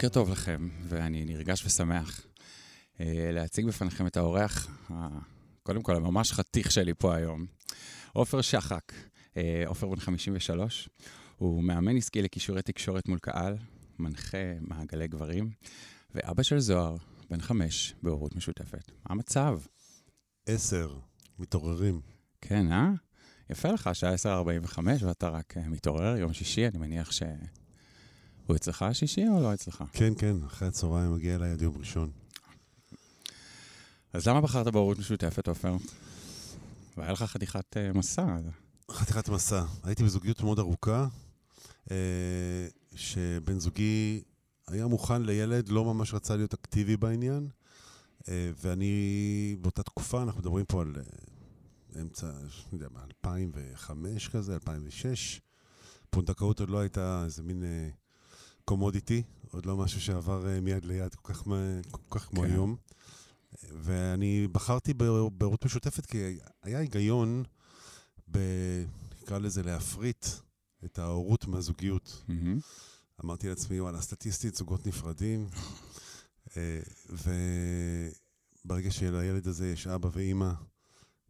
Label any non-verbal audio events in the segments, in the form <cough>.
בוקר טוב לכם, ואני נרגש ושמח אה, להציג בפניכם את האורח, קודם כל, הממש חתיך שלי פה היום, עופר שחק. אה, עופר בן 53, הוא מאמן עסקי לכישורי תקשורת מול קהל, מנחה מעגלי גברים, ואבא של זוהר, בן חמש, בהורות משותפת. מה המצב? עשר, מתעוררים. כן, אה? יפה לך, השעה 10:45 ואתה רק uh, מתעורר, יום שישי, אני מניח ש... הוא אצלך השישי או לא אצלך? כן, כן, אחרי הצהריים מגיע אליי עד יום ראשון. אז למה בחרת בהורות משותפת, עופר? והיה לך חתיכת uh, מסע. חתיכת מסע. הייתי בזוגיות מאוד ארוכה, uh, שבן זוגי היה מוכן לילד, לא ממש רצה להיות אקטיבי בעניין, uh, ואני, באותה תקופה, אנחנו מדברים פה על uh, אמצע, לא יודע מה, 2005 כזה, 2006. פונדקאות עוד לא הייתה איזה מין... Uh, קומודיטי, עוד לא משהו שעבר uh, מיד ליד כל כך, כל כך כמו כן. היום. ואני בחרתי בהורות משותפת כי היה היגיון, ב... נקרא לזה להפריט את ההורות מהזוגיות. Mm-hmm. אמרתי לעצמי, וואלה, סטטיסטית, זוגות נפרדים. אה, וברגע שלילד הזה יש אבא ואימא,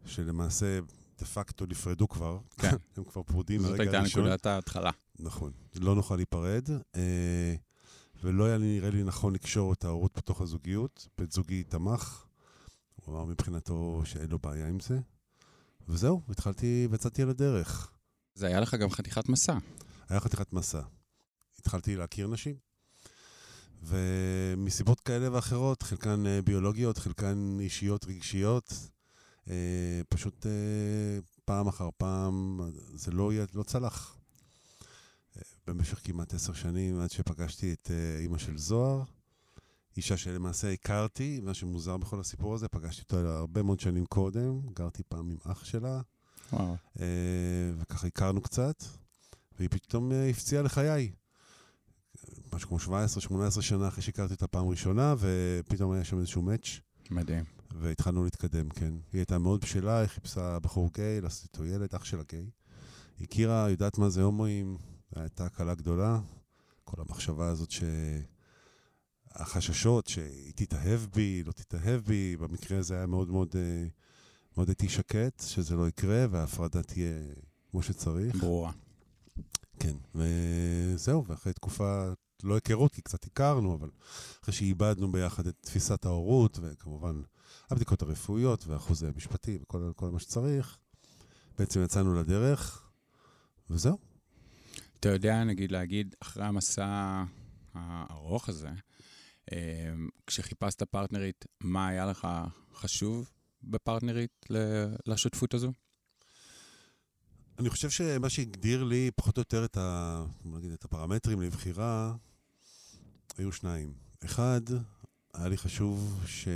שלמעשה דה פקטו נפרדו כבר, כן. <laughs> הם כבר פרודים זאת הייתה נקודת ההתחלה. נכון, לא נוכל להיפרד, אה, ולא היה נראה לי נכון לקשור את ההורות בתוך הזוגיות. בן זוגי תמך, הוא אמר מבחינתו שאין לו בעיה עם זה, וזהו, התחלתי ויצאתי על הדרך. זה היה לך גם חתיכת מסע. היה חתיכת מסע. התחלתי להכיר נשים, ומסיבות כאלה ואחרות, חלקן אה, ביולוגיות, חלקן אישיות רגשיות, פשוט אה, פעם אחר פעם זה לא, לא צלח. אה, במשך כמעט עשר שנים, עד שפגשתי את אימא של זוהר, אישה שלמעשה הכרתי, מה שמוזר בכל הסיפור הזה, פגשתי אותה הרבה מאוד שנים קודם, גרתי פעם עם אח שלה, וואו. וככה הכרנו קצת, והיא פתאום הפציעה לחיי. משהו כמו 17-18 שנה אחרי שהכרתי אותה פעם ראשונה, ופתאום היה שם איזשהו מאץ'. מדהים. והתחלנו להתקדם, כן. היא הייתה מאוד בשלה, היא חיפשה בחור גיי, לעשות איתו ילד, אח שלה גיי. היא הכירה, יודעת מה זה הומואים, הייתה הקלה גדולה. כל המחשבה הזאת ש... החששות שהיא תתאהב בי, לא תתאהב בי, במקרה הזה היה מאוד מאוד, אה, מאוד הייתי שקט, שזה לא יקרה, וההפרדה תהיה כמו שצריך. ברורה. כן, וזהו, ואחרי תקופה, לא היכרות, כי קצת הכרנו, אבל אחרי שאיבדנו ביחד את תפיסת ההורות, וכמובן הבדיקות הרפואיות והחוזה המשפטי וכל מה שצריך. בעצם יצאנו לדרך, וזהו. אתה יודע, נגיד, להגיד, אחרי המסע הארוך הזה, אמ, כשחיפשת פרטנרית, מה היה לך חשוב בפרטנרית לשותפות הזו? אני חושב שמה שהגדיר לי פחות או יותר את, ה, נגיד, את הפרמטרים לבחירה, היו שניים. אחד, היה לי חשוב ש...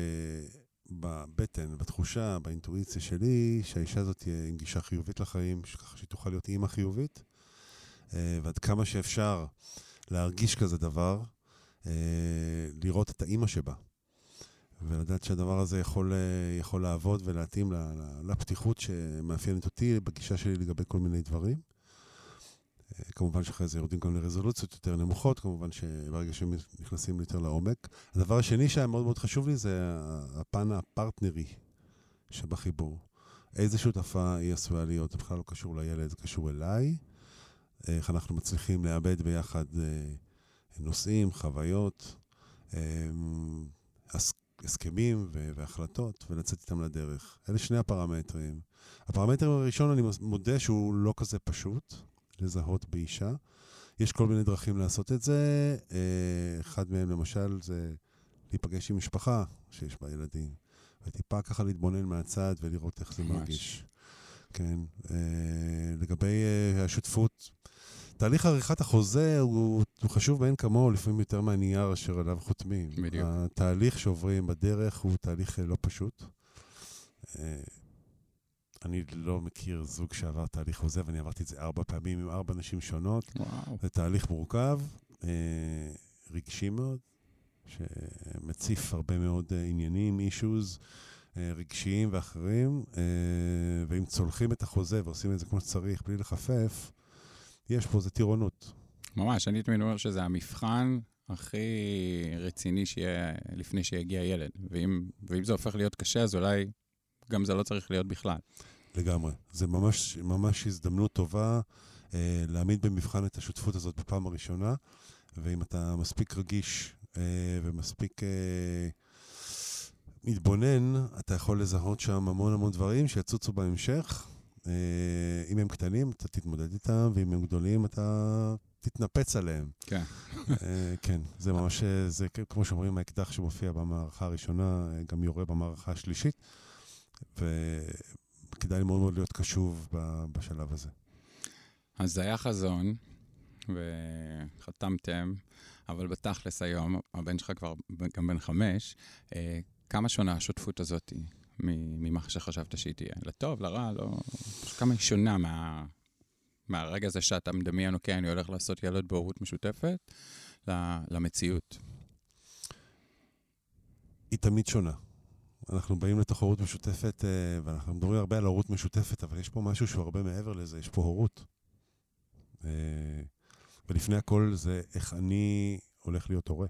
בבטן, בתחושה, באינטואיציה שלי, שהאישה הזאת תהיה עם גישה חיובית לחיים, ככה שהיא תוכל להיות אימא חיובית, אה, ועד כמה שאפשר להרגיש כזה דבר, אה, לראות את האימא שבה, ולדעת שהדבר הזה יכול, אה, יכול לעבוד ולהתאים לפתיחות שמאפיינת אותי בגישה שלי לגבי כל מיני דברים. כמובן שאחרי זה יורדים גם לרזולוציות יותר נמוכות, כמובן שברגע שהם נכנסים יותר לעומק. הדבר השני שהיה מאוד מאוד חשוב לי זה הפן הפרטנרי שבחיבור. איזה שותפה היא עשויה להיות, זה בכלל לא קשור לילד, זה קשור אליי. איך אנחנו מצליחים לאבד ביחד אה, נושאים, חוויות, אה, הסכמים והחלטות, ולצאת איתם לדרך. אלה שני הפרמטרים. הפרמטר הראשון, אני מודה שהוא לא כזה פשוט. לזהות באישה. יש כל מיני דרכים לעשות את זה. אה, אחד מהם, למשל, זה להיפגש עם משפחה שיש בה ילדים. וטיפה ככה להתבונן מהצד ולראות איך זה ממש. מרגיש. כן. אה, לגבי אה, השותפות, תהליך עריכת החוזה הוא, הוא חשוב מאין כמוהו, לפעמים יותר מהנייר אשר עליו חותמים. בדיוק. התהליך שעוברים בדרך הוא תהליך לא פשוט. אני לא מכיר זוג שעבר תהליך חוזה, ואני עברתי את זה ארבע פעמים עם ארבע נשים שונות. וואו. זה תהליך מורכב, אה, רגשי מאוד, שמציף הרבה מאוד אה, עניינים, אישוז אה, רגשיים ואחרים, אה, ואם צולחים את החוזה ועושים את זה כמו שצריך, בלי לחפף, יש פה איזה טירונות. ממש, אני תמיד אומר שזה המבחן הכי רציני שיהיה לפני שיגיע ילד. ואם, ואם זה הופך להיות קשה, אז אולי גם זה לא צריך להיות בכלל. לגמרי. זה ממש, ממש הזדמנות טובה אה, להעמיד במבחן את השותפות הזאת בפעם הראשונה, ואם אתה מספיק רגיש אה, ומספיק אה, מתבונן, אתה יכול לזהות שם המון המון דברים שיצוצו בהמשך. אה, אם הם קטנים, אתה תתמודד איתם, ואם הם גדולים, אתה תתנפץ עליהם. כן. אה, כן, זה ממש, אה, זה כמו שאומרים, האקדח שמופיע במערכה הראשונה, אה, גם יורה במערכה השלישית, וכדאי מאוד מאוד להיות קשוב בשלב הזה. אז זה היה חזון, וחתמתם, אבל בתכלס היום, הבן שלך כבר גם בן חמש, אה, כמה שונה השותפות הזאת ממה שחשבת שהיא תהיה? לטוב, לרע, לא... כמה היא שונה מה... מהרגע הזה שאתה מדמיין, אוקיי, אני הולך לעשות ילד בהורות משותפת, למציאות. היא תמיד שונה. אנחנו באים לתוך הורות משותפת, אה, ואנחנו מדברים הרבה על הורות משותפת, אבל יש פה משהו שהוא הרבה מעבר לזה, יש פה הורות. אה, ולפני הכל זה איך אני הולך להיות הורה.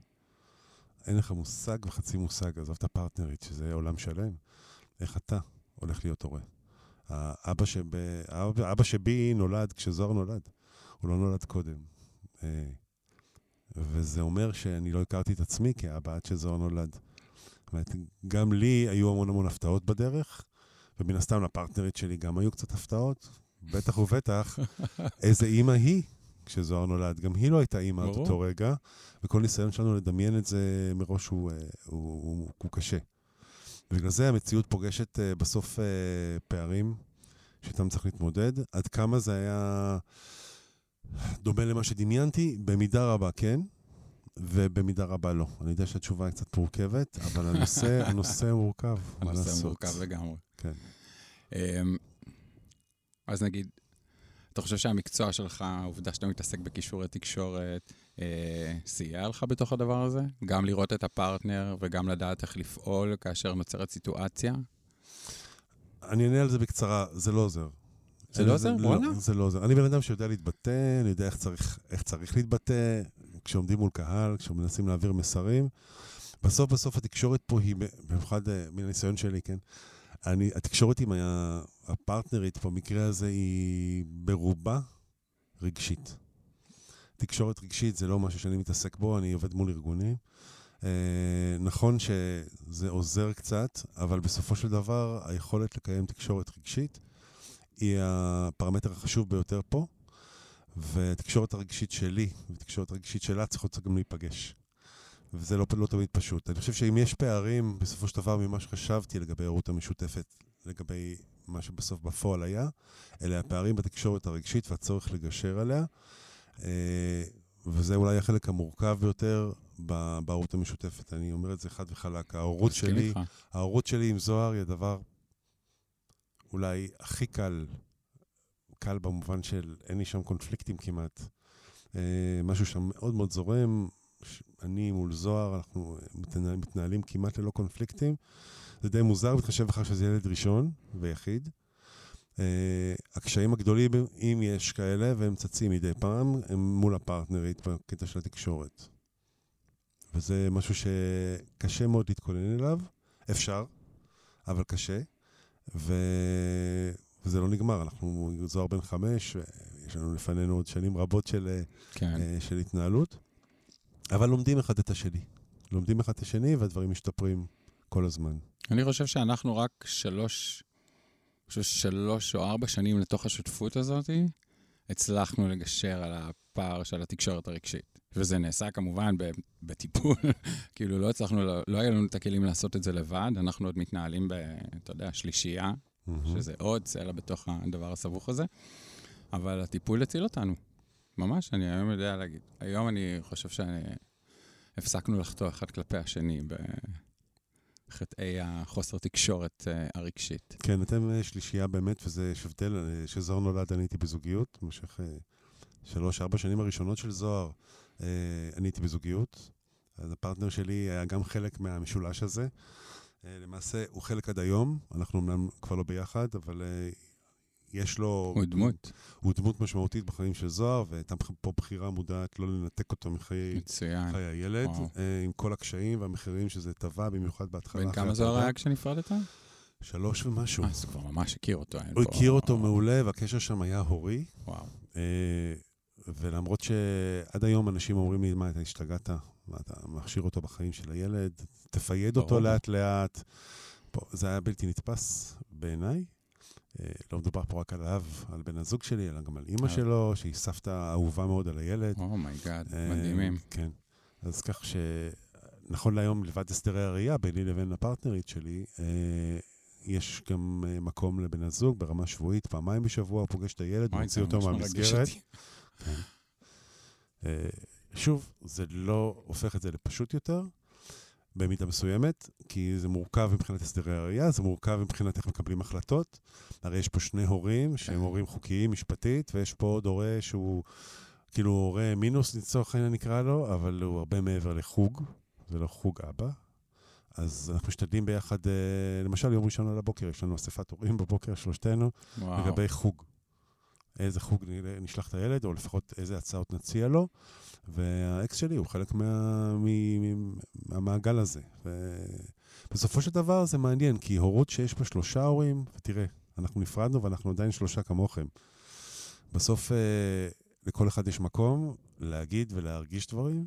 אין לך מושג וחצי מושג, עזוב את הפרטנרית, שזה עולם שלם. איך אתה הולך להיות הורה. האבא, שב, האבא, שבי נולד כשזוהר נולד, הוא לא נולד קודם. אה, וזה אומר שאני לא הכרתי את עצמי כאבא עד שזוהר נולד. אומרת, גם לי היו המון המון הפתעות בדרך, ומן הסתם לפרטנרית שלי גם היו קצת הפתעות, בטח ובטח <laughs> איזה אימא היא כשזוהר נולד. גם היא לא הייתה אימא עד. אותו רגע, וכל ניסיון שלנו לדמיין את זה מראש הוא, אה, הוא, הוא, הוא קשה. ובגלל זה המציאות פוגשת אה, בסוף אה, פערים שאיתם צריך להתמודד. עד כמה זה היה דומה למה שדמיינתי? במידה רבה כן, ובמידה רבה לא. אני יודע שהתשובה היא קצת מורכבת, אבל הנושא, <laughs> הנושא מורכב, מה הנושא לעשות. מורכב לגמרי. כן. אמ, אז נגיד, אתה חושב שהמקצוע שלך, העובדה שאתה מתעסק בכישורי תקשורת, אה, סייע לך בתוך הדבר הזה? גם לראות את הפרטנר וגם לדעת איך לפעול כאשר נוצרת סיטואציה? אני אענה על זה בקצרה, זה לא עוזר. זה לא עוזר? וואלה? לא, זה לא עוזר. אני בן אדם שיודע להתבטא, אני יודע איך צריך, איך צריך להתבטא, כשעומדים מול קהל, כשמנסים להעביר מסרים. בסוף בסוף התקשורת פה היא, במיוחד אה, מן הניסיון שלי, כן? אני, התקשורת עם הפרטנרית במקרה הזה היא ברובה רגשית. תקשורת רגשית זה לא משהו שאני מתעסק בו, אני עובד מול ארגונים. אה, נכון שזה עוזר קצת, אבל בסופו של דבר היכולת לקיים תקשורת רגשית היא הפרמטר החשוב ביותר פה, והתקשורת הרגשית שלי והתקשורת הרגשית שלה צריכות גם להיפגש. וזה לא, לא תמיד פשוט. אני חושב שאם יש פערים, בסופו של דבר, ממה שחשבתי לגבי ההורות המשותפת, לגבי מה שבסוף בפועל היה, אלה הפערים בתקשורת הרגשית והצורך לגשר עליה. אה, וזה אולי החלק המורכב ביותר בהורות המשותפת. אני אומר את זה חד וחלק. ההורות שלי. ההורות שלי עם זוהר היא הדבר אולי הכי קל, קל במובן של אין לי שם קונפליקטים כמעט. אה, משהו שם מאוד מאוד זורם, אני מול זוהר, אנחנו מתנהל, מתנהלים כמעט ללא קונפליקטים. זה די מוזר, בהתחשב בכך שזה ילד ראשון ויחיד. אה, הקשיים הגדולים, אם יש כאלה, והם צצים מדי פעם, הם מול הפרטנרית בקטע של התקשורת. וזה משהו שקשה מאוד להתכונן אליו. אפשר, אבל קשה. ו... וזה לא נגמר, אנחנו זוהר בן חמש, יש לנו לפנינו עוד שנים רבות של, אה, כן. אה, של התנהלות, אבל לומדים אחד את השני. לומדים אחד את השני והדברים משתפרים כל הזמן. אני חושב שאנחנו רק שלוש, אני חושב שלוש או ארבע שנים לתוך השותפות הזאת, הצלחנו לגשר על הפער של התקשורת הרגשית. וזה נעשה כמובן בטיפול, <laughs> כאילו לא הצלחנו, לא, לא היה לנו את הכלים לעשות את זה לבד, אנחנו עוד מתנהלים ב, אתה יודע, שלישייה, שזה עוד סלע בתוך הדבר הסבוך הזה, אבל הטיפול הציל אותנו, ממש, אני היום יודע להגיד. היום אני חושב שהפסקנו לחטוא אחד כלפי השני בחטאי החוסר תקשורת אה, הרגשית. כן, אתם אה, שלישייה באמת, וזה יש הבדל, אה, שזוהר נולד, אני הייתי בזוגיות, במשך אה, שלוש, ארבע שנים הראשונות של זוהר, אני הייתי בזוגיות. אז הפרטנר שלי היה גם חלק מהמשולש הזה. אה, למעשה, הוא חלק עד היום, אנחנו אמנם כבר לא ביחד, אבל אה, יש לו... הוא דמות. הוא דמות משמעותית בחיים של זוהר, והייתה פה בחירה מודעת לא לנתק אותו מחיי. חיי הילד, וואו. אה, עם כל הקשיים והמחירים שזה טבע, במיוחד בהתחלה. בן כמה זוהר. היה כשנפרדת? שלוש ומשהו. אז הוא כבר ממש הכיר אותו. הוא הכיר אותו מעולה, והקשר שם היה הורי. וואו. ולמרות שעד היום אנשים אומרים לי, מה, אתה השתגעת? מה, אתה משאיר אותו בחיים של הילד? תפייד אותו. לאט-לאט. זה היה בלתי נתפס בעיניי. אה, לא מדובר פה רק עליו, על בן הזוג שלי, אלא גם על אימא אה. שלו, שהיא סבתא אהובה מאוד על הילד. oh my god, אה, מדהימים. כן. אז כך ש... נכון להיום, לבד הסדרי הראייה, ביני לבין הפרטנרית שלי, יש גם מקום לבן הזוג ברמה שבועית, פעמיים בשבוע, הוא פוגש את הילד, מוציא אותו מהמסגרת. אותי. אה, שוב, זה לא הופך את זה לפשוט יותר, במידה מסוימת, כי זה מורכב מבחינת הסדרי הראייה, זה מורכב מבחינת איך מקבלים החלטות. הרי יש פה שני הורים שהם כן. הורים חוקיים, משפטית, ויש פה עוד הורה שהוא כאילו הורה מינוס, לצורך העניין נקרא לו, אבל הוא הרבה מעבר לחוג, זה לא חוג אבא. אז אנחנו משתדלים ביחד, אה, למשל יום ראשון על הבוקר, יש לנו אספת הורים בבוקר, שלושתנו, וואו. לגבי חוג. איזה חוג נשלח את הילד, או לפחות איזה הצעות נציע לו. והאקס שלי הוא חלק מה, מ, מ, מהמעגל הזה. ובסופו של דבר זה מעניין, כי הורות שיש בה שלושה הורים, ותראה, אנחנו נפרדנו ואנחנו עדיין שלושה כמוכם. בסוף אה, לכל אחד יש מקום להגיד ולהרגיש דברים,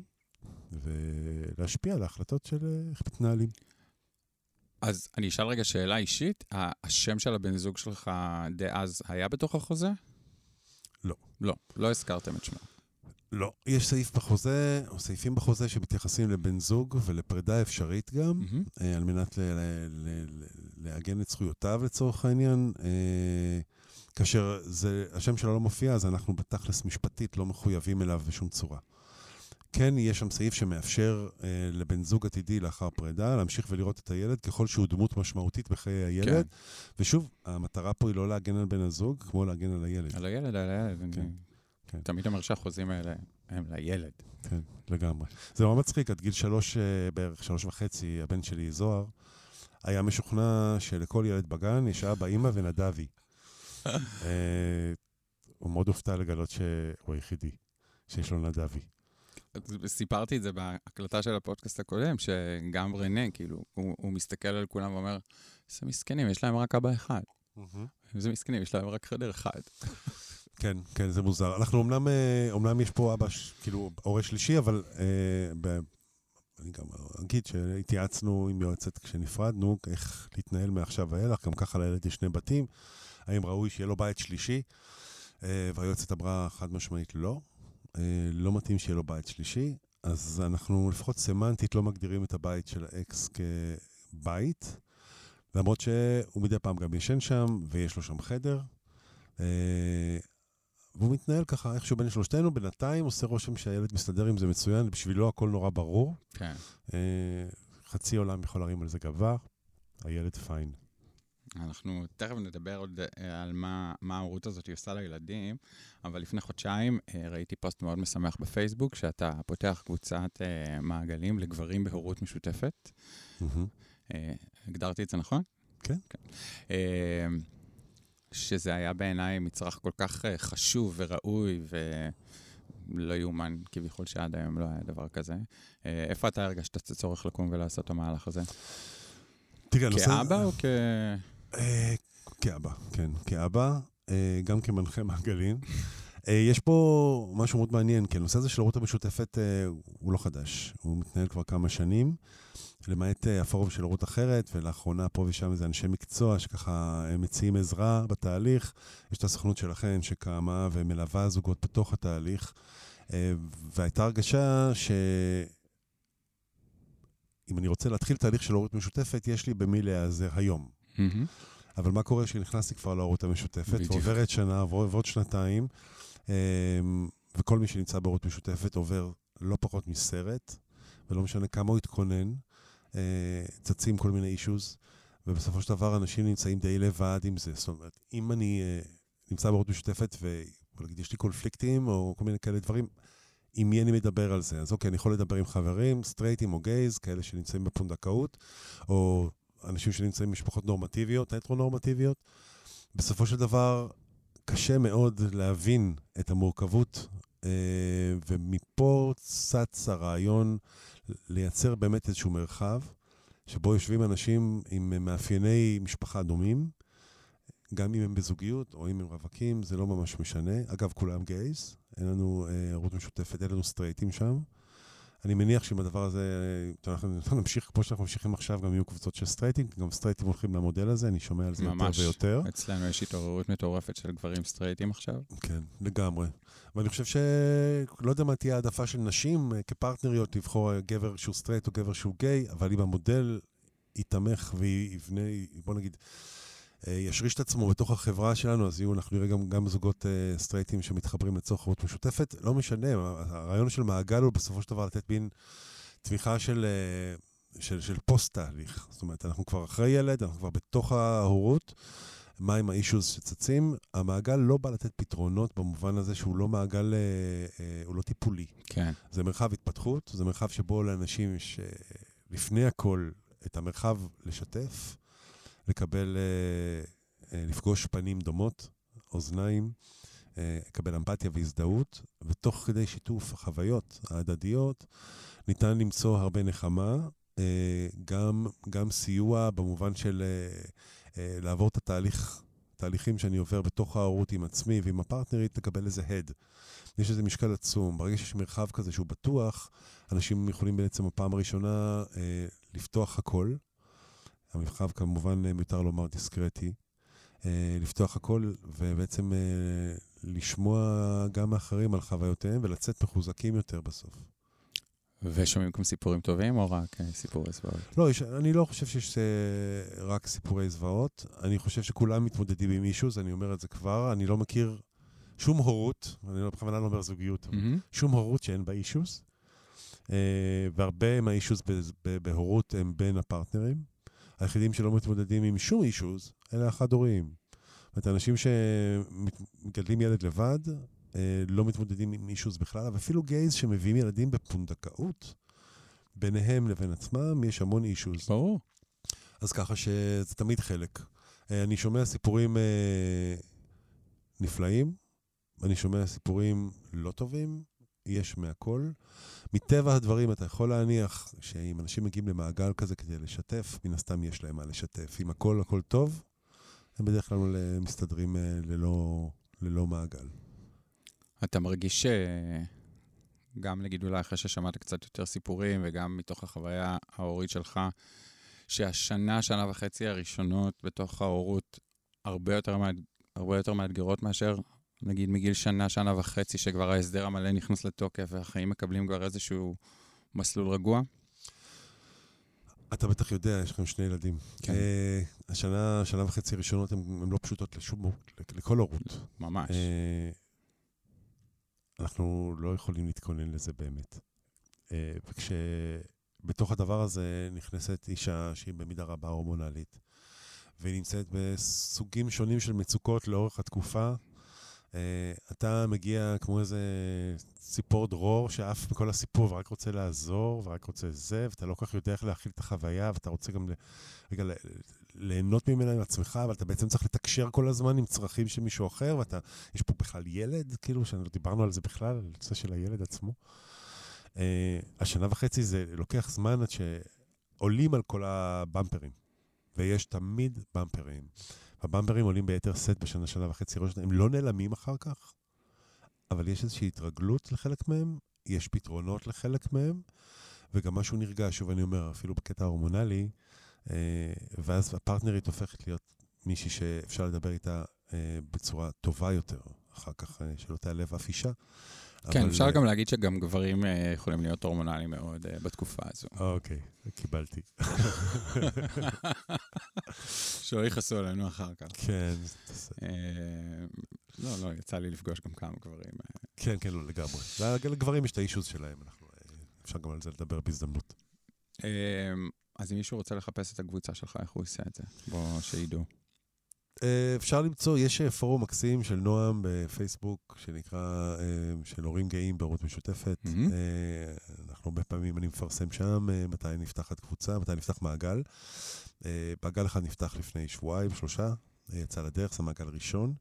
ולהשפיע על ההחלטות של אה, איך מתנהלים. אז אני אשאל רגע שאלה אישית. השם של הבן זוג שלך דאז היה בתוך החוזה? לא. לא, לא הזכרתם את שמו. לא. יש סעיף בחוזה, או סעיפים בחוזה שמתייחסים לבן זוג ולפרידה אפשרית גם. אה, על מנת ל- ל- ל- ל- לעגן את זכויותיו לצורך העניין. אה, כאשר זה, השם שלו לא מופיע, אז אנחנו בתכלס משפטית לא מחויבים אליו בשום צורה. כן, יש שם סעיף שמאפשר אה, לבן זוג עתידי לאחר פרידה להמשיך ולראות את הילד ככל שהוא דמות משמעותית בחיי הילד. כן. ושוב, המטרה פה היא לא להגן על בן הזוג, כמו להגן על הילד. על הילד, על הילד. אני כן, כן. תמיד אומר שהחוזים האלה הם לילד. כן, לגמרי. זה נורא מצחיק, עד גיל שלוש, אה, בערך שלוש וחצי, הבן שלי, זוהר, היה משוכנע שלכל ילד בגן יש אבא, אימא ונדבי. <laughs> אה, הוא מאוד הופתע לגלות שהוא היחידי שיש לו נדבי. סיפרתי את זה בהקלטה של הפודקאסט הקודם, שגם רנה, כאילו, הוא, הוא מסתכל על כולם ואומר, איזה מסכנים, יש להם רק אבא אחד. איזה מסכנים, יש להם רק חדר אחד. כן, כן, זה מוזר. אנחנו אמנם, אה, אמנם יש פה אבא, כאילו, הורה שלישי, אבל אה, ב... אני גם אגיד שהתייעצנו עם יועצת כשנפרדנו, איך להתנהל מעכשיו ואילך, גם ככה לילד יש שני בתים, האם ראוי שיהיה לו בית שלישי? אה, והיועצת אמרה חד משמעית לא, לא מתאים שיהיה לו בית שלישי, אז אנחנו לפחות סמנטית לא מגדירים את הבית של האקס כבית, למרות שהוא מדי פעם גם ישן שם, ויש לו שם חדר. אה, והוא מתנהל ככה איכשהו בין שלושתנו, בינתיים עושה רושם שהילד מסתדר עם זה מצוין, בשבילו הכל נורא ברור. כן. אה, חצי עולם יכול להרים על זה גבה, הילד פיין. אנחנו תכף נדבר עוד אה, על מה, מה ההורות הזאת עושה לילדים, אבל לפני חודשיים אה, ראיתי פוסט מאוד משמח בפייסבוק, שאתה פותח קבוצת אה, מעגלים לגברים בהורות משותפת. הגדרתי את זה נכון? כן. אה, שזה היה בעיניי מצרך כל כך חשוב וראוי, ולא יאומן כביכול שעד היום לא היה דבר כזה. איפה אתה הרגשת את הצורך לקום ולעשות את המהלך הזה? תראה. כאבא או כ... אה, כאבא, כן, כאבא, אה, גם כמנחה מעגלים. אה, יש פה משהו מאוד מעניין, כי הנושא הזה של ההורות המשותפת הוא לא חדש. הוא מתנהל כבר כמה שנים, למעט הפורום של הורות אחרת, ולאחרונה פה ושם איזה אנשי מקצוע שככה הם מציעים עזרה בתהליך. יש את הסוכנות שלכם שקמה ומלווה זוגות בתוך התהליך, והייתה הרגשה ש... אם אני רוצה להתחיל תהליך של הורות משותפת, יש לי במי להיעזר היום. מהמם. אבל מה קורה כשנכנסתי כבר להורות המשותפת, בדיוק. ועוברת שנה ועוד שנתיים, אמ, וכל מי שנמצא בהורות משותפת עובר לא פחות מסרט, ולא משנה כמה הוא יתכונן, אה, צצים כל מיני אישוז, ובסופו של דבר אנשים נמצאים די לבד עם זה. זאת אומרת, אם אני אה, נמצא בהורות משותפת, ובוא נגיד יש לי קונפליקטים, או כל מיני כאלה דברים, עם מי אני מדבר על זה? אז אוקיי, אני יכול לדבר עם חברים, סטרייטים או גייז, כאלה שנמצאים בפונדקאות, או אנשים שנמצאים במשפחות נורמטיביות, הטרו-נורמטיביות. בסופו של דבר, קשה מאוד להבין את המורכבות, אה, ומפה צץ הרעיון לייצר באמת איזשהו מרחב, שבו יושבים אנשים עם מאפייני משפחה דומים, גם אם הם בזוגיות או אם הם רווקים, זה לא ממש משנה. אגב, כולם גייז, אין לנו אה, הורות משותפת, אין לנו סטרייטים שם. אני מניח שעם הדבר הזה, אנחנו נמשיך, כמו שאנחנו ממשיכים עכשיו, גם יהיו קבוצות של סטרייטים, גם סטרייטים הולכים למודל הזה, אני שומע על זה ממש. יותר ויותר. ממש, אצלנו יש התעוררות מטורפת של גברים סטרייטים עכשיו. כן, לגמרי. ואני חושב ש... לא יודע מה תהיה העדפה של נשים אה, כפרטנריות לבחור גבר שהוא סטרייט או גבר שהוא גיי, אבל אם המודל ייתמך ויבנה, בוא נגיד, אה, ישריש את עצמו בתוך החברה שלנו, אז יהיו, אנחנו נראה גם, גם זוגות אה, סטרייטים שמתחברים לצורך הורות משותפת. לא משנה, הרעיון של מעגל הוא בסופו של דבר לתת מין תמיכה של, אה, של, של פוסט-תהליך. זאת אומרת, אנחנו כבר אחרי ילד, אנחנו כבר בתוך ההורות. מה עם האישוז שצצים? המעגל לא בא לתת פתרונות במובן הזה שהוא לא מעגל, uh, הוא לא טיפולי. כן. זה מרחב התפתחות, זה מרחב שבו לאנשים יש לפני הכל את המרחב לשתף. לקבל, אה, אה, לפגוש פנים דומות, אוזניים, אה, לקבל אמפתיה והזדהות, ותוך כדי שיתוף החוויות ההדדיות, ניתן למצוא הרבה נחמה, גם, גם סיוע במובן של לעבור את התהליך, תהליכים שאני עובר בתוך ההורות עם עצמי ועם הפרטנרית, לקבל איזה הד. יש איזה משקל עצום. ברגע שיש מרחב כזה שהוא בטוח, אנשים יכולים בעצם בפעם הראשונה אה, לפתוח הכל, המרחב כמובן אה, מיותר לומר דיסקרטי, אה, לפתוח הכל ובעצם אה, לשמוע גם מאחרים על חוויותיהם ולצאת מחוזקים יותר בסוף. ושומעים גם סיפורים טובים או רק סיפורי זוועות? לא, יש, אני לא חושב שיש רק סיפורי זוועות. אני חושב שכולם מתמודדים עם אישוז, אני אומר את זה כבר. אני לא מכיר שום הורות, אני לא, בכוונה לא אומר זוגיות, mm-hmm. שום הורות שאין בה אישוז. והרבה מהאישוז בהורות הם בין הפרטנרים. היחידים שלא מתמודדים עם שום אישוז, אלה החד-הוריים. זאת אומרת, אנשים שמגדלים ילד לבד, אה, לא מתמודדים עם אישוז בכלל, ואפילו גייז שמביאים ילדים בפונדקאות, ביניהם לבין עצמם, יש המון אישוז. ברור. אז ככה שזה תמיד חלק. אה, אני שומע סיפורים אה, נפלאים, אני שומע סיפורים לא טובים, יש מהכל. מטבע הדברים, אתה יכול להניח שאם אנשים מגיעים למעגל כזה כדי לשתף, מן הסתם יש להם מה לשתף. אם הכל הכל טוב, הם בדרך כלל מסתדרים אה, ללא, ללא מעגל. אתה מרגיש שגם נגיד אולי אחרי ששמעת קצת יותר סיפורים, וגם מתוך החוויה ההורית שלך, שהשנה, שנה וחצי הראשונות בתוך ההורות הרבה יותר, הרבה יותר מאתגרות מאשר נגיד מגיל שנה, שנה וחצי, שכבר ההסדר המלא נכנס לתוקף והחיים מקבלים כבר איזשהו מסלול רגוע? אתה בטח יודע, יש לכם שני ילדים. כן. Uh, השנה, שנה וחצי הראשונות הן לא פשוטות לשום, לכל הורות. ממש. Uh, אנחנו לא יכולים להתכונן לזה באמת. Uh, וכשבתוך הדבר הזה נכנסת אישה שהיא במידה רבה הורמונלית, והיא נמצאת בסוגים שונים של מצוקות לאורך התקופה, אתה מגיע כמו איזה ציפור דרור שעף בכל הסיפור ורק רוצה לעזור ורק רוצה זה, ואתה לא כל כך יודע איך להכיל את החוויה, ואתה רוצה גם רגע ליהנות ממנה עם עצמך, אבל אתה בעצם צריך לתקשר כל הזמן עם צרכים של מישהו אחר, ואתה, יש פה בכלל ילד, כאילו, שלא דיברנו על זה בכלל, על הנושא של הילד עצמו. Uh, השנה וחצי זה לוקח זמן עד שעולים על כל הבמפרים, ויש תמיד במפרים. הבמברים עולים ביתר שאת בשנה, שנה וחצי, ראש, הם לא נעלמים אחר כך, אבל יש איזושהי התרגלות לחלק מהם, יש פתרונות לחלק מהם, וגם משהו נרגש, שוב אני אומר, אפילו בקטע ההורמונלי, אה, ואז הפרטנרית הופכת להיות מישהי שאפשר לדבר איתה אה, בצורה טובה יותר, אחר כך, אה, שלא תיעלב אף אישה. כן, אבל... אפשר גם להגיד שגם גברים יכולים להיות הורמונליים מאוד בתקופה הזו. אוקיי, קיבלתי. <laughs> שלא יכעסו עלינו אחר כך. כן. לא, לא, יצא לי לפגוש גם כמה גברים. כן, כן, לא, לגמרי. לגברים יש את האישוז שלהם, אפשר גם על זה לדבר בהזדמנות. אז אם מישהו רוצה לחפש את הקבוצה שלך, איך הוא עושה את זה? בואו, שידעו. אה, אפשר למצוא, יש אה, פורום מקסים של נועם בפייסבוק, שנקרא, אה, של הורים גאים בהורות משותפת. Mm-hmm. אנחנו הרבה פעמים, אני מפרסם שם מתי נפתחת קבוצה, מתי נפתח מעגל. מעגל אחד נפתח לפני שבועיים, שלושה, יצא לדרך, זה מעגל ראשון.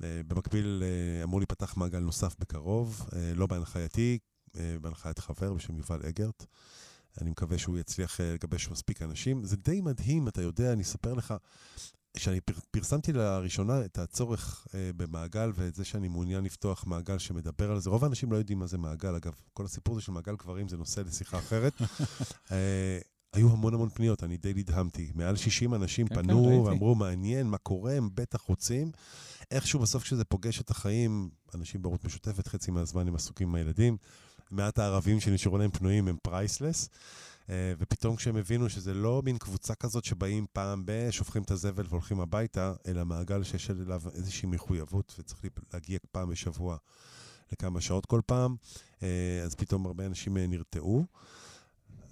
במקביל אמור להיפתח מעגל נוסף בקרוב, לא בהנחייתי, בהנחיית חבר בשם יובל אגרט. אני מקווה שהוא יצליח לגבש מספיק אנשים. זה די מדהים, אתה יודע, אני אספר לך, כשאני פר, פרסמתי לראשונה את הצורך אה, במעגל ואת זה שאני מעוניין לפתוח מעגל שמדבר על זה, רוב האנשים לא יודעים מה זה מעגל, אגב, כל הסיפור הזה של מעגל גברים זה נושא לשיחה אחרת. <laughs> אה, היו המון המון פניות, אני די נדהמתי. מעל 60 אנשים כן, כן, פנו ראיתי. ואמרו, מעניין, מה קורה, הם בטח רוצים. איכשהו בסוף כשזה פוגש את החיים, אנשים בהורות משותפת, חצי מהזמן הם עסוקים עם הילדים. מעט הערבים שנשארו להם פנויים הם פרייסלס. אה, ופתאום כשהם הבינו שזה לא מין קבוצה כזאת שבאים פעם ב, שופכים את הזבל והולכים הביתה, אלא מעגל שיש אליו איזושהי מחויבות וצריך להגיע פעם בשבוע לכמה שעות כל פעם, אה, אז פתאום הרבה אנשים אה, נרתעו.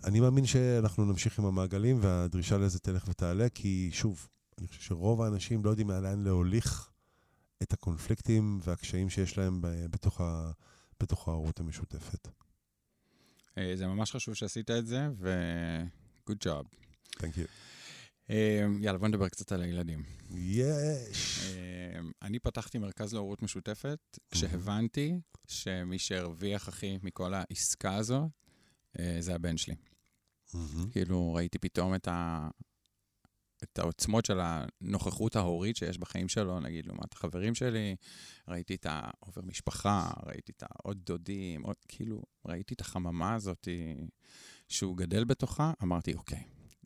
אני מאמין שאנחנו נמשיך עם המעגלים והדרישה לזה תלך ותעלה, כי שוב, אני חושב שרוב האנשים לא יודעים לאן להוליך את הקונפליקטים והקשיים שיש להם בתוך, ה, בתוך ההורות המשותפת. אה, זה ממש חשוב שעשית את זה, ו-good job. Thank you. אה, יאללה, בוא נדבר קצת על הילדים. יש. אה, אני פתחתי מרכז להורות משותפת, כשהבנתי שמי שהרוויח הכי מכל העסקה הזו, זה הבן שלי. מהמם. כאילו, ראיתי פתאום את, ה... את העוצמות של הנוכחות ההורית שיש בחיים שלו, נגיד, לעומת החברים שלי, ראיתי את העובר משפחה, ראיתי את העוד דודים, עוד, כאילו, ראיתי את החממה הזאת שהוא גדל בתוכה, אמרתי, אוקיי,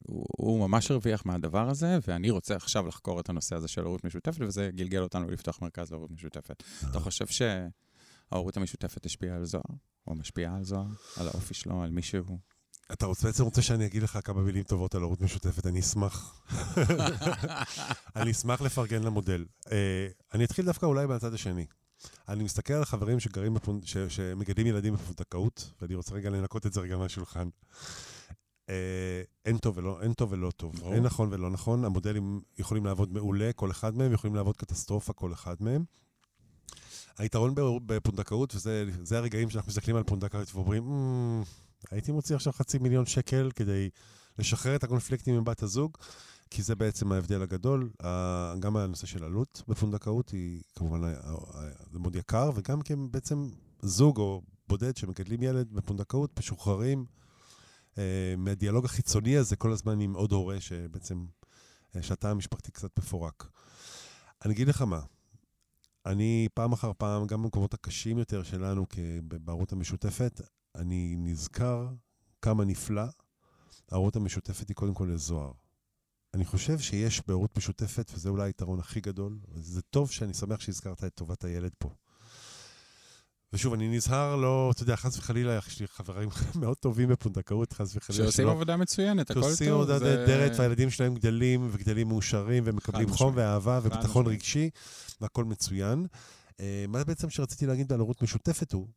הוא, הוא ממש הרוויח מהדבר הזה, ואני רוצה עכשיו לחקור את הנושא הזה של הורות משותפת, וזה גלגל אותנו לפתוח מרכז להורות משותפת. אתה חושב שההורות המשותפת השפיעה על זוהר? או משפיעה על זוהר? על האופי שלו, על מישהו? אתה רוצה, בעצם רוצה שאני אגיד לך כמה מילים טובות על הורות משותפת, אני אשמח. <laughs> אני אשמח לפרגן למודל. Uh, אני אתחיל דווקא אולי מהצד השני. אני מסתכל על חברים שגרים בפונד... ש... שמגדלים ילדים בפונדקאות, ואני רוצה רגע לנקות את זה רגע מהשולחן. Uh, אין טוב ולא, אין טוב ולא טוב. ברור. אין נכון ולא נכון. המודלים יכולים לעבוד מעולה, כל אחד מהם, יכולים לעבוד קטסטרופה, כל אחד מהם. היתרון בפונדקאות, וזה זה הרגעים שאנחנו מסתכלים על פונדקאות ואומרים, "מ, הייתי מוציא עכשיו חצי מיליון שקל כדי לשחרר את הקונפליקטים עם בת הזוג, כי זה בעצם ההבדל הגדול. גם הנושא של עלות בפונדקאות היא כמובן, ה- ה- זה מאוד יקר, וגם כי הם בעצם זוג או בודד שמגדלים ילד בפונדקאות, משוחררים אה, מהדיאלוג החיצוני הזה כל הזמן עם עוד הורה שבעצם, אה, שהתא המשפחתי קצת מפורק. אני אגיד לך מה, אני פעם אחר פעם, גם במקומות הקשים יותר שלנו בערוץ המשותפת, אני נזכר כמה נפלא הערוץ המשותפת היא קודם כל לזוהר. אני חושב שיש בערוץ משותפת, וזה אולי היתרון הכי גדול, וזה טוב שאני שמח שהזכרת את טובת הילד פה. ושוב, אני נזהר לא, אתה יודע, חס וחלילה, יש לי חברים <laughs> מאוד טובים בפונדקאות, חס וחלילה. שעושים שלא- עבודה מצוינת, הכל טוב. שעושים עבודה זה- נהדרת, והילדים שלהם גדלים, וגדלים מאושרים, ומקבלים חום. ואהבה וביטחון. רגשי, והכל מצוין. אה, מה בעצם שרציתי להגיד על הורות משותפת הוא,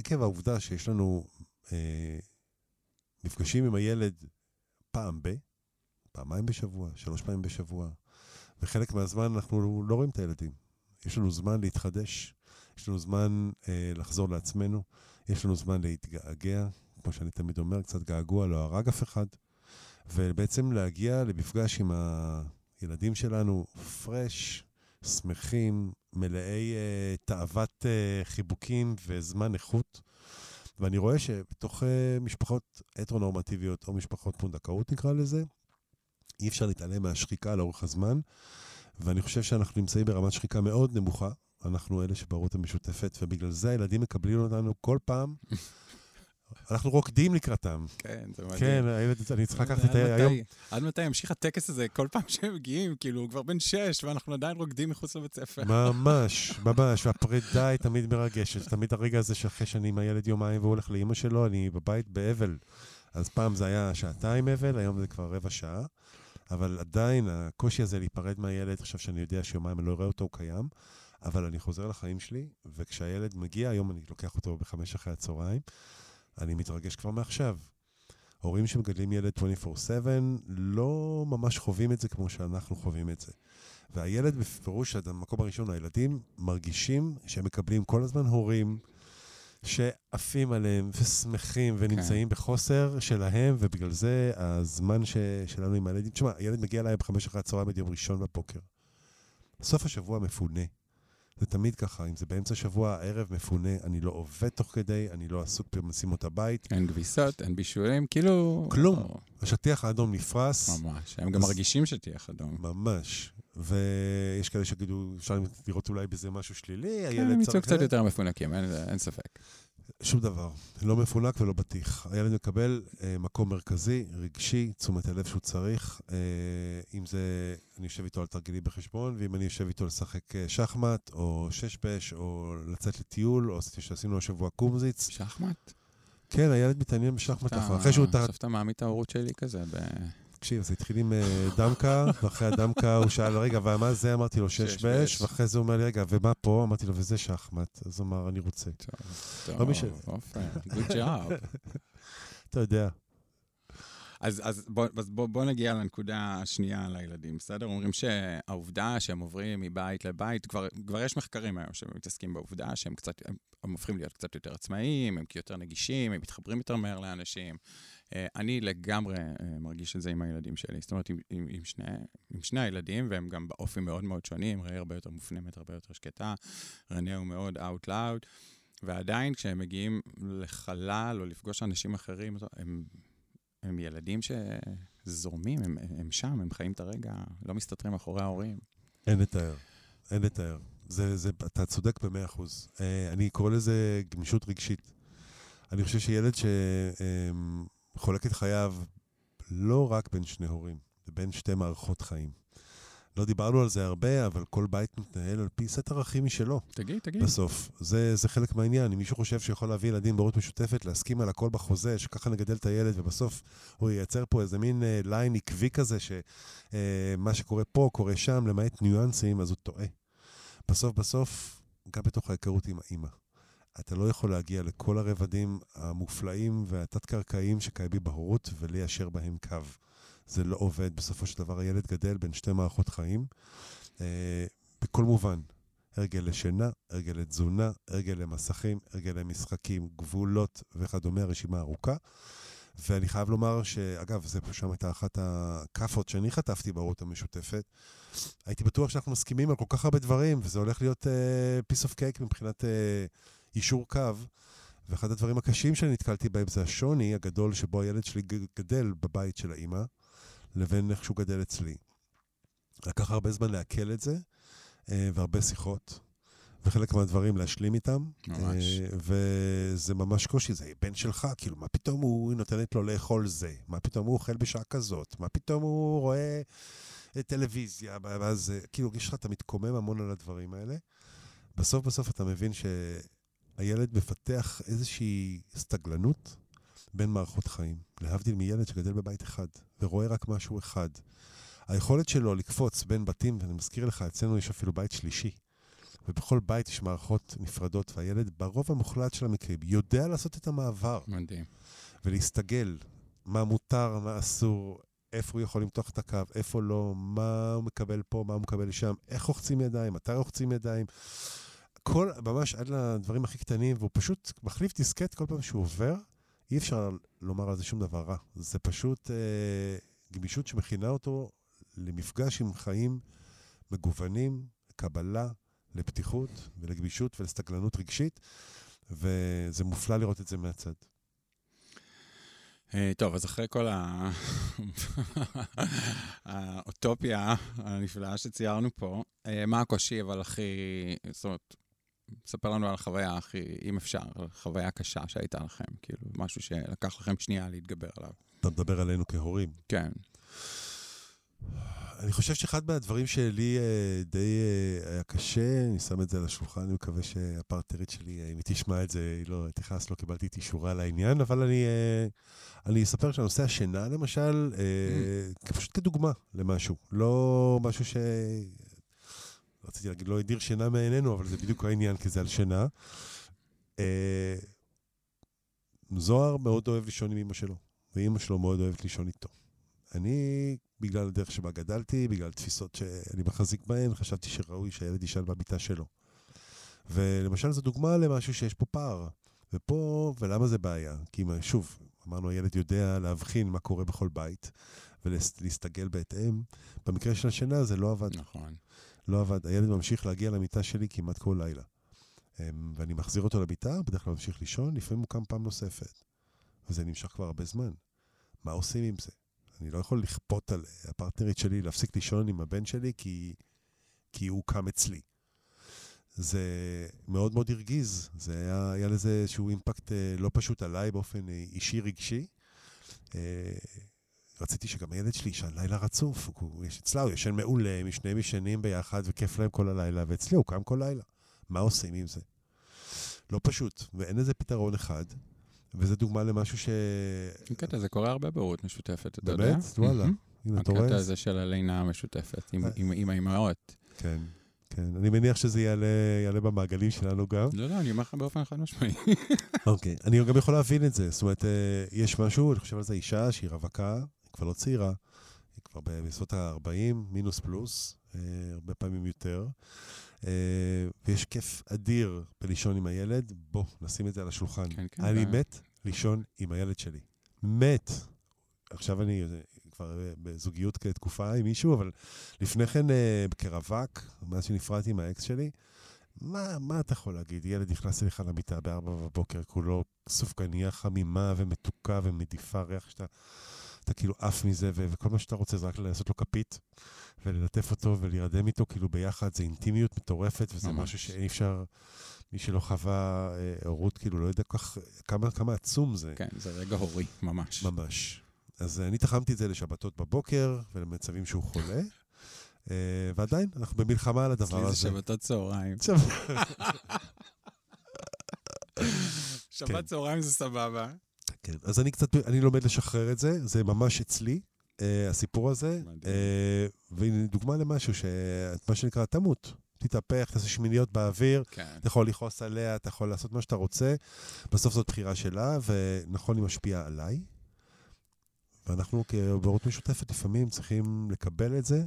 שעקב העובדה שיש לנו אה, מפגשים עם הילד פעם ב, פעמיים בשבוע, שלוש פעמים בשבוע, וחלק מהזמן אנחנו לא רואים את הילדים. יש לנו זמן להתחדש, יש לנו זמן אה, לחזור לעצמנו, יש לנו זמן להתגעגע, כמו שאני תמיד אומר, קצת געגוע לא הרג אף אחד, ובעצם להגיע למפגש עם הילדים שלנו פרש, שמחים, מלאי אה, תאוות אה, חיבוקים וזמן איכות. ואני רואה שבתוך אה, משפחות הטרונורמטיביות, או משפחות פונדקאות נקרא לזה, אי אפשר להתעלם מהשחיקה לאורך הזמן, ואני חושב שאנחנו נמצאים ברמת שחיקה מאוד נמוכה. אנחנו אלה שבערוץ המשותפת, ובגלל זה הילדים מקבלים אותנו כל פעם. אנחנו רוקדים לקראתם. כן, זה מדהים. כן, אני צריך לקחת את. היום. עד מתי ימשיך הטקס הזה כל פעם שהם מגיעים? כאילו, הוא כבר בן שש, ואנחנו עדיין רוקדים מחוץ לבית ספר. ממש, <laughs> ממש, והפרידה היא תמיד מרגשת. תמיד הרגע הזה שאחרי שאני עם הילד יומיים והוא הולך לאימא שלו, אני בבית באבל. אז פעם זה היה שעתיים אבל, היום זה כבר רבע שעה. אבל עדיין הקושי הזה להיפרד מהילד, עכשיו שאני יודע שיומיים אני לא אראה אותו, הוא קיים. אבל אני חוזר לחיים שלי, וכשהילד מגיע, היום אני לוקח אותו בחמש אחרי הצהריים, אני מתרגש כבר מעכשיו. הורים שמגדלים ילד 24/7 לא ממש חווים את זה כמו שאנחנו חווים את זה. והילד בפירוש, המקום הראשון, הילדים מרגישים שהם מקבלים כל הזמן הורים שעפים עליהם ושמחים ונמצאים כן. בחוסר שלהם, ובגלל זה הזמן ש... שלנו עם הילדים... תשמע, הילד מגיע אליי בחמש אחרי הצהריים עד יום ראשון בבוקר. סוף השבוע מפונה. זה תמיד ככה, אם זה באמצע שבוע, הערב מפונה, אני לא עובד תוך כדי, אני לא עסוק במשימות הבית. אין כביסות, אין בישולים, כאילו... כלום. או, השטיח האדום נפרס, ממש. הם גם אז- מרגישים שתיח אדום. ממש. ויש כאלה שיגידו, אפשר לראות אולי בזה משהו שלילי, כן, הילד הם צריך... יצאו קצת יותר מפונקים, אין- אין ספק. שום דבר. לא מפונק ולא בטיח. הילד מקבל אה, מקום מרכזי, רגשי, תשומת הלב שהוא צריך. אה, אם זה, אני יושב איתו על תרגילים בחשבון, ואם אני יושב איתו לשחק אה, שחמט, או שש-בש, או לצאת לטיול, או שעשינו השבוע קומזיץ. שחמט? כן, הילד מתעניין בשחמט אתה- אחר. אחרי שהוא... אתה מעמיד את ההורות שלי כזה ב... תקשיב, זה התחיל עם אה, דמקה, ואחרי הדמקה הוא שאל, רגע, ומה זה? אמרתי לו, שש-בש. שש-בש, ואחרי זה הוא אומר לי, רגע, ומה פה? אמרתי לו, וזה שחמט. אז הוא אמר, אני רוצה. טוב. עופר, good job. <laughs> אתה יודע. אז, אז, בוא, בוא, בוא נגיע לנקודה השנייה לילדים, בסדר? אומרים שהעובדה שהם עוברים מבית לבית, כבר, כבר יש מחקרים היום שמתעסקים בעובדה שהם קצת, הם, הם הופכים להיות קצת יותר עצמאיים, הם יותר נגישים, הם מתחברים יותר מהר לאנשים. אה, אני לגמרי אה, מרגיש את זה עם הילדים שלי, זאת אומרת, עם, עם, עם, שני, עם שני הילדים, והם גם באופי מאוד מאוד שונים, ראי הרבה יותר מופנמת, הרבה יותר שקטה, רנה הוא מאוד out loud, ועדיין כשהם מגיעים לחלל או לפגוש אנשים אחרים, הם... הם ילדים שזורמים, הם, הם שם, הם חיים את הרגע, לא מסתתרים מאחורי ההורים. אין לתאר. אין לתאר. זה, זה, אתה צודק במאה אחוז. אה, אני קורא לזה גמישות רגשית. אני חושב שילד שחולק את חייו לא רק בין שני הורים, זה בין שתי מערכות חיים. לא דיברנו על זה הרבה, אבל כל בית מתנהל על פי סט ערכים משלו. תגיד, תגיד. בסוף. זה, זה חלק מהעניין. אם מישהו חושב שיכול להביא ילדים בהורות משותפת, להסכים על הכל בחוזה, שככה נגדל את הילד, ובסוף הוא ייצר פה איזה מין אה, ליין עקבי כזה, שמה שקורה פה קורה שם, למעט ניואנסים, אז הוא טועה. בסוף בסוף, גם בתוך ההיכרות עם האימא. אתה לא יכול להגיע לכל הרבדים המופלאים והתת-קרקעיים שקיימים בהורות וליישר בהם קו. זה לא עובד. בסופו של דבר הילד גדל בין שתי מערכות חיים, אה, בכל מובן. הרגל לשינה, הרגל לתזונה, הרגל למסכים, הרגל למשחקים, גבולות וכדומה, רשימה ארוכה. ואני חייב לומר שאגב, פה שם הייתה אחת הכאפות שאני חטפתי בהורות המשותפת. הייתי בטוח שאנחנו מסכימים על כל כך הרבה דברים, וזה הולך להיות uh, piece of cake מבחינת uh, יישור קו. ואחד הדברים הקשים שאני נתקלתי בהם זה השוני הגדול שבו הילד שלי גדל בבית של האימא, לבין איך שהוא גדל אצלי. לקח הרבה זמן לעכל את זה, אה, והרבה שיחות, וחלק מהדברים להשלים איתם. ממש. אה, וזה ממש קושי, זה בן שלך, כאילו, מה פתאום הוא נותנת לו לאכול זה? מה פתאום הוא אוכל בשעה כזאת? מה פתאום הוא רואה אה, טלוויזיה? ואז, כאילו, יש לך, אתה מתקומם המון על הדברים האלה. בסוף בסוף אתה מבין שהילד מפתח איזושהי סטגלנות בין מערכות חיים. להבדיל מילד שגדל בבית אחד, ורואה רק משהו אחד. היכולת שלו לקפוץ בין בתים, ואני מזכיר לך, אצלנו יש אפילו בית שלישי. ובכל בית יש מערכות נפרדות, והילד ברוב המוחלט של המקרים יודע לעשות את המעבר מדהים. ולהסתגל מה מותר, מה אסור, איפה הוא יכול למתוח את הקו, איפה לא, מה הוא מקבל פה, מה הוא מקבל שם, איך רוחצים ידיים, מתי רוחצים ידיים. כל, ממש עד לדברים הכי קטנים, והוא פשוט מחליף דיסקט כל פעם שהוא עובר, אי אפשר לומר על זה שום דבר רע. זה פשוט אה, גמישות שמכינה אותו למפגש עם חיים מגוונים, לקבלה, לפתיחות ולגמישות ולסתגלנות רגשית, וזה מופלא לראות את זה מהצד. אה, טוב, אז אחרי כל ה- <laughs> האוטופיה הנפלאה שציירנו פה, אה, מה הקושי אבל הכי... זאת אומרת, ספר לנו על החוויה הכי, אם אפשר, על החוויה הקשה שהייתה לכם, כאילו, משהו שלקח לכם שנייה להתגבר עליו. אתה מדבר עלינו כהורים. כן. אני חושב שאחד מהדברים שלי אה, די אה, היה קשה, אני שם את זה על השולחן, אני מקווה שהפרטנרית שלי, אה, אם היא תשמע את זה, היא לא תכעס, לא קיבלתי את אישורה לעניין, אבל אני, אני אספר שנושא השינה, למשל, אה, פשוט כדוגמה למשהו. לא משהו ש... רציתי להגיד, לא הדיר שינה מעינינו, אבל זה בדיוק העניין, כי זה על שינה. אה, זוהר מאוד אוהב לישון עם אמא שלו, ואימא שלו מאוד אוהבת לישון איתו. אני, בגלל הדרך שבה גדלתי, בגלל תפיסות שאני מחזיק בהן, חשבתי שראוי שהילד יישן במיטה שלו. ולמשל, זו דוגמה למשהו שיש פה פער. ופה, ולמה זה בעיה? כי מה- שוב, אמרנו, הילד יודע להבחין מה קורה בכל בית, ולהסתגל בהתאם. במקרה של השינה זה לא עבד. נכון. לא עבד. הילד ממשיך להגיע למיטה שלי כמעט כל לילה. אמ, ואני מחזיר אותו למיטה, בדרך כלל ממשיך לישון, לפעמים הוא קם פעם נוספת. וזה נמשך כבר הרבה זמן. מה עושים עם זה? אני לא יכול לכפות על הפרטנרית שלי להפסיק לישון עם הבן שלי כי, כי הוא קם אצלי. זה מאוד מאוד הרגיז, זה היה, היה לזה איזשהו אימפקט אה, לא פשוט עליי באופן אה, אישי רגשי. רציתי שגם הילד שלי ישן לילה רצוף, הוא יש אצלה, הוא ישן מעולה, הם שניהם ישנים ביחד וכיף להם כל הלילה, ואצלי הוא קם כל לילה. מה עושים עם זה? לא פשוט, ואין לזה פתרון אחד, וזו דוגמה למשהו ש... קטע, זה קורה הרבה בהורות משותפת, אתה יודע? באמת? וואלה. הנה, אתה רואה? הקטע הזה של הלינה המשותפת עם- אה. עם- עם האימהות. כן, כן. אני מניח שזה יעלה, יעלה במעגלים שלנו גם. לא, לא, אני אומר לך באופן חד משמעי. אוקיי. אני גם יכול להבין את זה. זאת אומרת, אה, יש משהו, אני חושב על זה אישה שהיא רווקה, היא כבר לא צעירה, היא כבר בסביבות ה-40, מינוס פלוס, אה, הרבה פעמים יותר. אה, ויש כיף אדיר בלישון עם הילד, בוא, נשים את זה על השולחן. כן, כן. אני ו- מת לישון עם הילד שלי. מת. עכשיו אני אה, כבר אה, בזוגיות כתקופה עם מישהו, אבל לפני כן אה, כרווק, מאז שנפרדתי מהאקס שלי, מה, מה אתה יכול להגיד? ילד נכנס אליך למיטה בארבע בבוקר, כולו סופגניה חמימה ומתוקה ומדיפה ריח שאתה אתה כאילו עף מזה, ו- וכל מה שאתה רוצה זה רק לעשות לו כפית, וללטף אותו ולהירדם איתו כאילו ביחד, זה אינטימיות מטורפת, וזה ממש. משהו שאי אפשר, מי שלא חווה אה, הורות, כאילו לא יודע כך, כמה, כמה עצום זה. כן, זה רגע הורי, ממש. ממש. אז אה, אני תחמתי את זה לשבתות בבוקר ולמצבים שהוא חולה, אה, ועדיין, אנחנו במלחמה על הדבר אצלי הזה. זה שבתות צהריים. שבת <laughs> צהריים זה סבבה. כן, אז אני קצת, אני לומד לשחרר את זה, זה ממש אצלי, אה, הסיפור הזה. אה, והנה דוגמה למשהו, שמה שנקרא, תמות. תתהפך, תעשה שמיניות באוויר, כן. אתה יכול לכעוס עליה, אתה יכול לעשות מה שאתה רוצה. בסוף זאת בחירה שלה, ונכון, היא משפיעה עליי. ואנחנו כבהורות משותפת לפעמים צריכים לקבל את זה,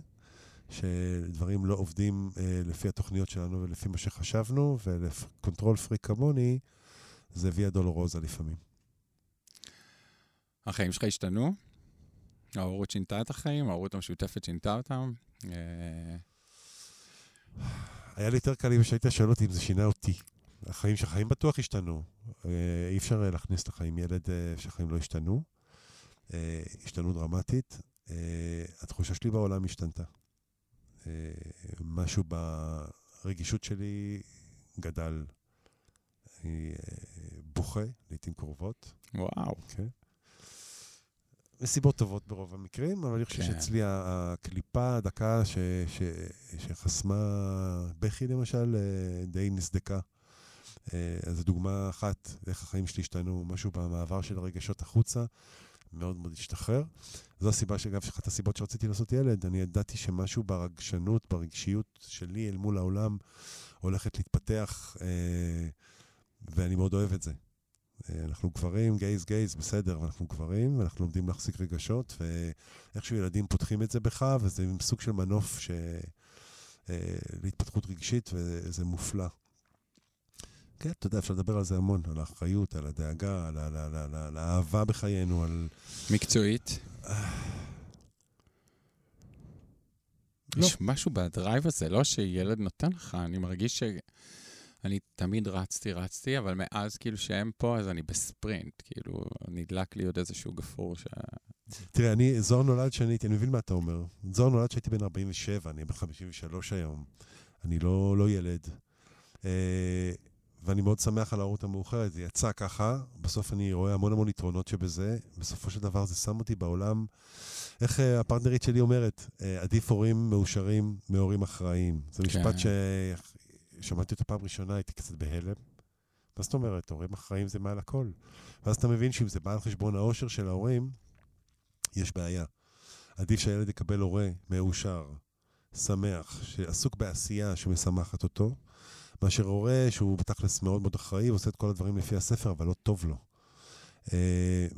שדברים לא עובדים אה, לפי התוכניות שלנו ולפי מה שחשבנו, ו control freak כמוני, זה ויה דולורוזה לפעמים. החיים שלך השתנו? ההורות שינתה את החיים? ההורות המשותפת שינתה אותם? אה, היה לי יותר קל אם שהיית שואל אותי אם זה שינה אותי. החיים שהחיים בטוח השתנו. אה, אי אפשר אה, להכניס לחיים ילד שהחיים לא השתנו. השתנו דרמטית. התחושה שלי בעולם השתנתה. משהו ברגישות שלי גדל. אני בוכה לעיתים קרובות. וואו. כן. מסיבות טובות ברוב המקרים, אבל אני חושב כן. שאצלי הקליפה הדקה ש, ש, שחסמה בכי למשל, אה, די נסדקה. אה, אז זו דוגמה אחת, איך החיים שלי השתנו, משהו במעבר של הרגשות החוצה, מאוד מאוד השתחרר. זו הסיבה, שאגב, אחת הסיבות שרציתי לעשות ילד, אני ידעתי שמשהו ברגשנות, ברגשיות שלי אל מול העולם, הולכת להתפתח, אה, ואני מאוד אוהב את זה. אה, אנחנו גברים, גייז גייז, בסדר, אנחנו גברים, ואנחנו לומדים להחזיק רגשות, ואיכשהו ילדים פותחים את זה בך, וזה עם סוג של מנוף ש... אה, להתפתחות רגשית, וזה מופלא. כן, אתה יודע, אפשר לדבר על זה המון, על האחריות, על הדאגה, על, על, על, על, על האהבה בחיינו, על... מקצועית? לא. יש משהו בדרייב הזה, לא שילד נותן לך, אני מרגיש שאני תמיד רצתי, רצתי, אבל מאז כאילו שהם פה, אז אני בספרינט, כאילו, נדלק לי עוד איזשהו גפרור ש... תראה, אני, זוהר נולד שאני הייתי, אני מבין מה אתה אומר. זוהר נולד שהייתי בן 47, אני בן 53 היום. אני לא, לא ילד. אה, ואני מאוד שמח על ההורות המאוחרת, זה יצא ככה, בסוף אני רואה המון המון יתרונות שבזה, בסופו של דבר זה שם אותי בעולם, איך אה, הפרטנרית שלי אומרת, אה, עדיף הורים מאושרים מהורים אחראיים. זה משפט כן. ששמעתי אותו פעם ראשונה, הייתי קצת בהלם. מה זאת אומרת, הורים אחראיים זה מעל הכל. ואז אתה מבין שאם זה בא על חשבון האושר של ההורים, יש בעיה. עדיף שהילד יקבל הורה מאושר, שמח, שעסוק בעשייה שמשמחת אותו, מאשר הורה שהוא בתכלס מאוד מאוד אחראי, ועושה את כל הדברים לפי הספר, אבל לא טוב לו. Uh,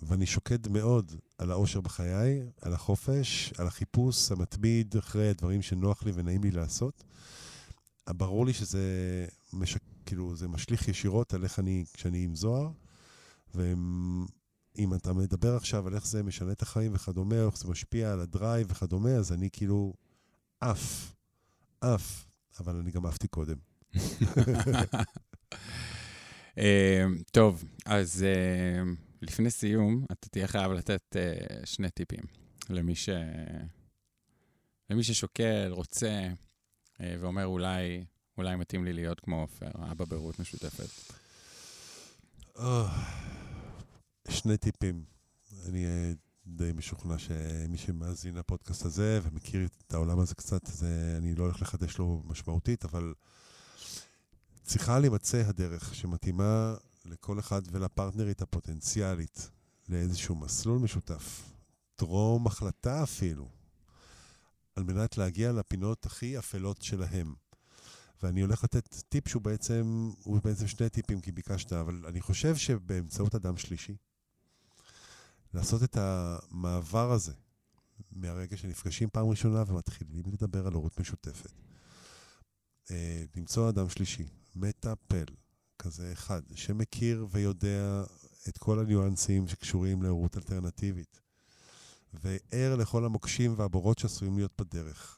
ואני שוקד מאוד על האושר בחיי, על החופש, על החיפוש המתמיד אחרי הדברים שנוח לי ונעים לי לעשות. ברור לי שזה מש... כאילו, זה משליך ישירות על איך אני, כשאני עם זוהר, ואם אתה מדבר עכשיו על איך זה משנה את החיים וכדומה, או איך זה משפיע על הדרייב וכדומה, אז אני כאילו עף, עף, אבל אני גם עפתי קודם. <laughs> אה, טוב, אז אה, לפני סיום, אתה תהיה חייב לתת אה, שני טיפים למי, ש... למי ששוקל, רוצה, ואומר אולי, אולי מתאים לי להיות כמו עופר, אבא ברות משותפת. שני טיפים. אני די משוכנע שמי שמאזין לפודקאסט הזה ומכיר את העולם הזה קצת, זה, אני לא הולך לחדש לו משמעותית, אבל צריכה להימצא הדרך שמתאימה לכל אחד ולפרטנרית הפוטנציאלית לאיזשהו מסלול משותף, טרום החלטה אפילו, על מנת להגיע לפינות הכי אפלות שלהם. ואני הולך לתת טיפ שהוא בעצם, הוא בעצם שני טיפים כי ביקשת, אבל אני חושב שבאמצעות אדם שלישי, לעשות את המעבר הזה מהרגע שנפגשים פעם ראשונה ומתחילים לדבר על הורות משותפת. אה, למצוא אדם שלישי, מטפל, כזה אחד, שמכיר ויודע את כל הניואנסים שקשורים להורות אלטרנטיבית, וער לכל המוקשים והבורות שעשויים להיות בדרך.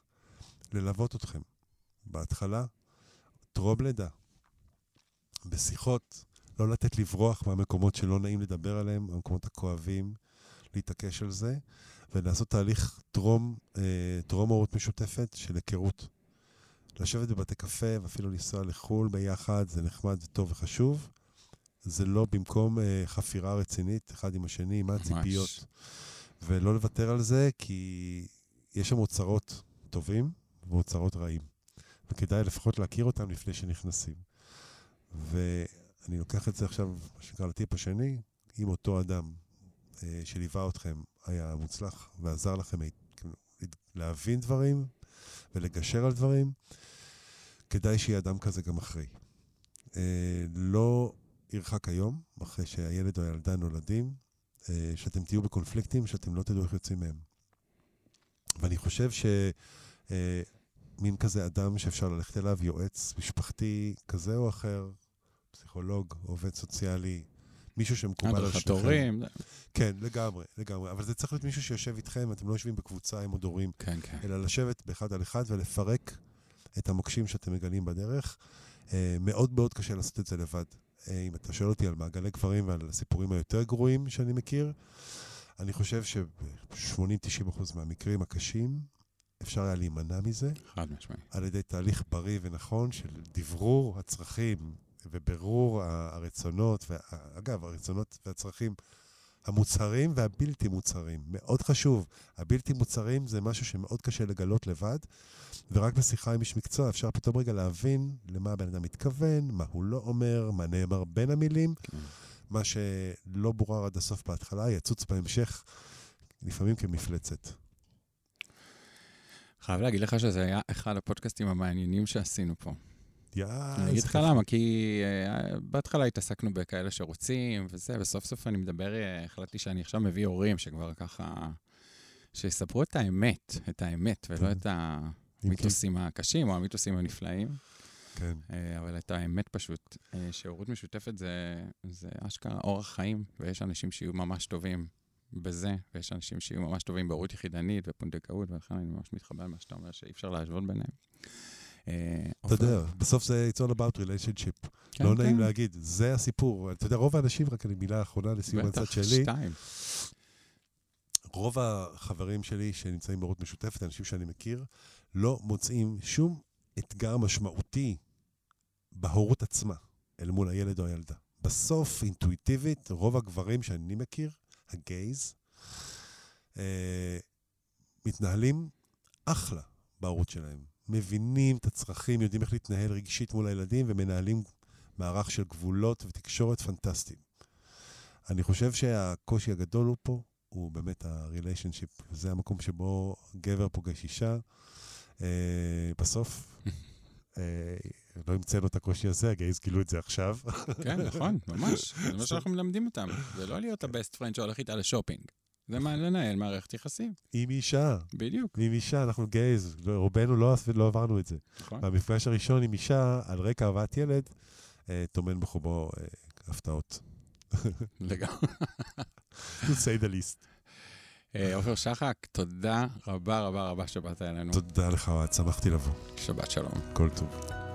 ללוות אתכם. בהתחלה, טרום לידה. בשיחות, לא לתת לברוח מהמקומות שלא נעים לדבר עליהם, המקומות הכואבים, להתעקש על זה, ולעשות תהליך טרום, אה, טרום הורות משותפת של היכרות. לשבת בבתי קפה ואפילו לנסוע לחו"ל ביחד, זה נחמד וטוב וחשוב. זה לא במקום אה, חפירה רצינית אחד עם השני, מה הציפיות. ולא לוותר על זה, כי יש שם אוצרות טובים ואוצרות רעים. וכדאי לפחות להכיר אותם לפני שנכנסים. ואני לוקח את זה עכשיו, מה שנקרא, לטיפ השני, אם אותו אדם אה, שליווה אתכם היה מוצלח ועזר לכם כאילו, להבין דברים ולגשר על דברים, כדאי שיהיה אדם כזה גם אחרי. אה, לא ירחק היום, אחרי שהילד או הילדה נולדים, שאתם תהיו בקונפליקטים, שאתם לא תדעו איך יוצאים מהם. ואני חושב שמין כזה אדם שאפשר ללכת אליו, יועץ משפחתי כזה או אחר, פסיכולוג, עובד סוציאלי, מישהו שמקובל על שניכם. כן, לגמרי, לגמרי. אבל זה צריך להיות מישהו שיושב איתכם, אתם לא יושבים בקבוצה עם עוד הורים, כן, כן. אלא לשבת באחד על אחד ולפרק את המוקשים שאתם מגלים בדרך. אה, מאוד מאוד קשה לעשות את זה לבד. אה, אם אתה שואל אותי על מעגלי גברים ועל הסיפורים היותר גרועים שאני מכיר, אני חושב ש-80-90% מהמקרים הקשים, אפשר היה להימנע מזה. חד משמעי. על ידי תהליך בריא ונכון של דברור הצרכים ובירור הרצונות, ואגב, הרצונות והצרכים המוצהרים והבלתי מוצהרים. מאוד חשוב. הבלתי מוצהרים זה משהו שמאוד קשה לגלות לבד, ורק בשיחה עם איש מקצוע אפשר פתאום רגע להבין למה הבן אדם מתכוון, מה הוא לא אומר, מה נאמר בין המילים. כן. מה שלא בורר עד הסוף בהתחלה, יצוץ בהמשך, לפעמים כמפלצת. חייב להגיד לך שזה היה אחד הפודקאסטים המעניינים שעשינו פה. אני אגיד לך למה, כי uh, בהתחלה התעסקנו בכאלה שרוצים וזה, וסוף סוף אני מדבר, uh, החלטתי שאני עכשיו מביא הורים שכבר ככה, שיספרו את האמת, את האמת, ולא את המיתוסים הקשים או המיתוסים הנפלאים. כן. Uh, אבל את האמת פשוט, שהורות משותפת זה, זה אשכרה אורח חיים, ויש אנשים שיהיו ממש טובים בזה, ויש אנשים שיהיו ממש טובים בהורות יחידנית ופונדקאות, ולכן אני ממש מתחבר למה שאתה אומר, שאי אפשר להשוות ביניהם. אה, אתה יודע, בסוף זה it's all about relationship. כן, לא נעים כן. להגיד, זה הסיפור. אתה יודע, רוב האנשים, רק אני מילה אחרונה לסיום הצד שלי. רוב החברים שלי שנמצאים בהורות משותפת, אנשים שאני מכיר, לא מוצאים שום אתגר משמעותי בהורות עצמה, אל מול הילד או הילדה. בסוף, אינטואיטיבית, רוב הגברים שאני מכיר, הגייז, אה, מתנהלים אחלה בהורות שלהם. מבינים את הצרכים, יודעים איך להתנהל רגשית מול הילדים ומנהלים מערך של גבולות ותקשורת פנטסטיים. אני חושב שהקושי הגדול הוא פה, הוא באמת ה relationship. זה המקום שבו גבר פוגש אישה. אה, בסוף, אה, לא המצאנו את הקושי הזה, הגייז גילו את זה עכשיו. כן, נכון, ממש. זה מה <laughs> שאנחנו מלמדים אותם. זה לא להיות ה best friend שהולך איתה לשופינג. זה מה לנהל מערכת יחסים. עם אישה. בדיוק. עם אישה, אנחנו גייז, רובנו לא, לא עברנו את זה. נכון. המפגש הראשון עם אישה, על רקע אהבת ילד, אה, טומן בחובו אה, הפתעות. לגמרי. to say the least. אה, עופר שחק, תודה רבה רבה רבה שבאת אלינו. תודה לך, אוהד, שמחתי לבוא. שבת שלום. כל טוב.